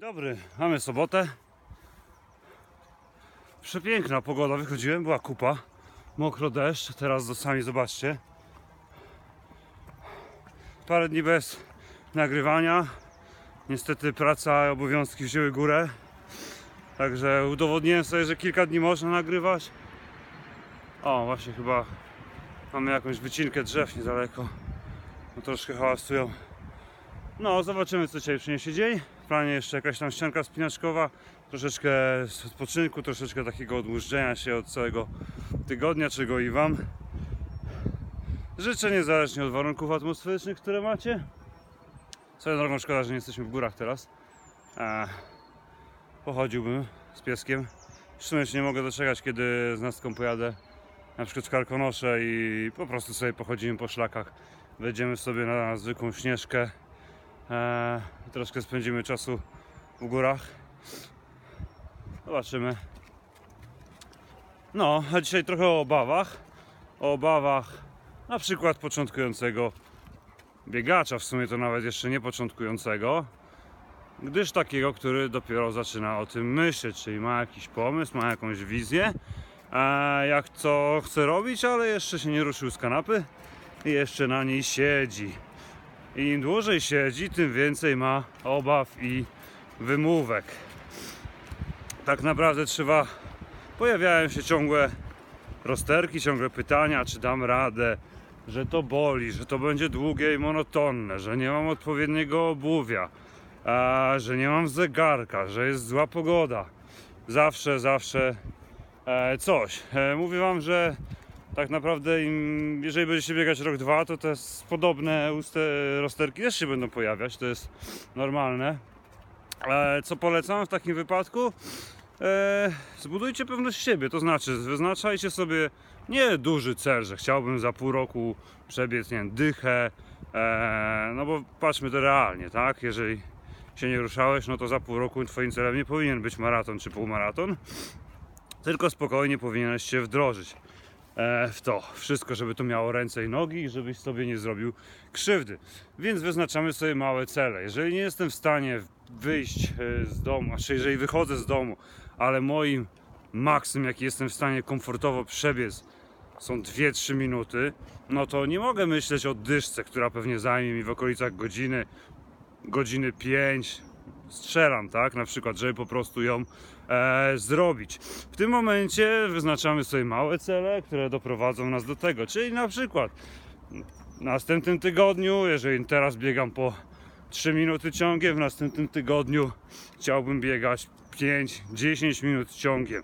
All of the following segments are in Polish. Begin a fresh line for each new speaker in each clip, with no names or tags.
Dobry, mamy sobotę. Przepiękna pogoda, wychodziłem, była kupa. Mokro deszcz, teraz do- sami zobaczcie. Parę dni bez nagrywania. Niestety praca i obowiązki wzięły górę. Także udowodniłem sobie, że kilka dni można nagrywać. O, właśnie chyba mamy jakąś wycinkę drzew niedaleko. No troszkę hałasują. No, zobaczymy co dzisiaj przyniesie dzień. Planie jeszcze jakaś tam ścianka spinaczkowa, troszeczkę odpoczynku, troszeczkę takiego odłużdżenia się od całego tygodnia, czego i Wam życzę niezależnie od warunków atmosferycznych, które macie. Swoją drogą szkoda, że nie jesteśmy w górach teraz. E, pochodziłbym z pieskiem. W sumie nie mogę doczekać, kiedy z Nastką pojadę na przykład w Karkonosze i po prostu sobie pochodzimy po szlakach. Wejdziemy sobie na zwykłą śnieżkę. Eee, troszkę spędzimy czasu w górach. Zobaczymy. No, a dzisiaj trochę o obawach. O obawach na przykład początkującego biegacza, w sumie to nawet jeszcze nie początkującego, gdyż takiego, który dopiero zaczyna o tym myśleć, czyli ma jakiś pomysł, ma jakąś wizję, a jak co chce robić, ale jeszcze się nie ruszył z kanapy i jeszcze na niej siedzi. I im dłużej siedzi, tym więcej ma obaw i wymówek. Tak naprawdę trzeba. Pojawiają się ciągłe rozterki, ciągłe pytania, czy dam radę, że to boli, że to będzie długie i monotonne, że nie mam odpowiedniego obuwia, a, że nie mam zegarka, że jest zła pogoda. Zawsze, zawsze e, coś. E, mówię Wam, że tak naprawdę im, jeżeli będziecie biegać rok, dwa, to te podobne uste, rozterki też się będą pojawiać, to jest normalne. E, co polecam w takim wypadku? E, zbudujcie pewność siebie, to znaczy wyznaczajcie sobie nie duży cel, że chciałbym za pół roku przebiec, nie wiem, dychę, e, no bo patrzmy to realnie, tak? Jeżeli się nie ruszałeś, no to za pół roku twoim celem nie powinien być maraton czy półmaraton, tylko spokojnie powinieneś się wdrożyć e, w to wszystko, żeby to miało ręce i nogi i żebyś sobie nie zrobił krzywdy. Więc wyznaczamy sobie małe cele. Jeżeli nie jestem w stanie wyjść e, z domu, znaczy jeżeli wychodzę z domu, ale moim maksym, jaki jestem w stanie komfortowo przebiec, są 2-3 minuty, no to nie mogę myśleć o dyszce, która pewnie zajmie mi w okolicach godziny, godziny 5. Strzelam, tak? Na przykład, żeby po prostu ją e, zrobić. W tym momencie wyznaczamy sobie małe cele, które doprowadzą nas do tego. Czyli na przykład w następnym tygodniu, jeżeli teraz biegam po 3 minuty ciągiem, w następnym tygodniu chciałbym biegać 5-10 minut ciągiem.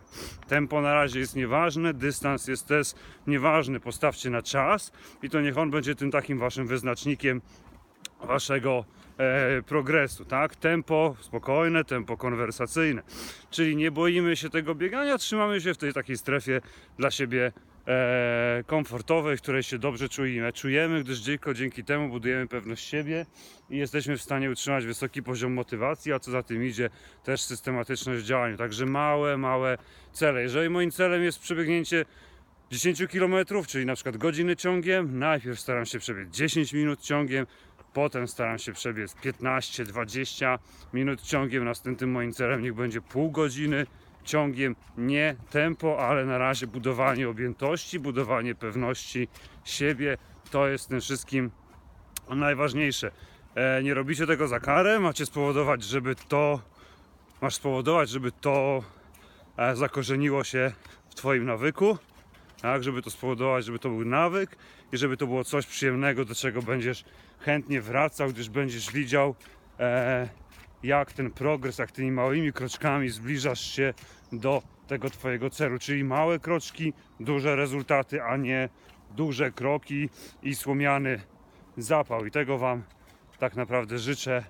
Tempo na razie jest nieważne, dystans jest też nieważny. Postawcie na czas i to niech on będzie tym takim waszym wyznacznikiem waszego e, progresu, tak? Tempo spokojne, tempo konwersacyjne. Czyli nie boimy się tego biegania, trzymamy się w tej takiej strefie dla siebie e, komfortowej, w której się dobrze czujemy, czujemy, gdyż tylko dzięki temu budujemy pewność siebie i jesteśmy w stanie utrzymać wysoki poziom motywacji, a co za tym idzie też systematyczność w działaniu. Także małe, małe cele. Jeżeli moim celem jest przebiegnięcie 10 km, czyli na przykład godziny ciągiem, najpierw staram się przebiec 10 minut ciągiem, potem staram się przebiec 15-20 minut ciągiem, następnym moim celem niech będzie pół godziny ciągiem, nie tempo, ale na razie budowanie objętości, budowanie pewności siebie, to jest tym wszystkim najważniejsze. E, nie robicie tego za karę, macie spowodować, żeby to, masz spowodować, żeby to e, zakorzeniło się w Twoim nawyku, tak, żeby to spowodować, żeby to był nawyk i żeby to było coś przyjemnego, do czego będziesz chętnie wracał, gdyż będziesz widział, e, jak ten progres, jak tymi małymi kroczkami zbliżasz się do tego Twojego celu, czyli małe kroczki, duże rezultaty, a nie duże kroki i słomiany zapał. I tego Wam tak naprawdę życzę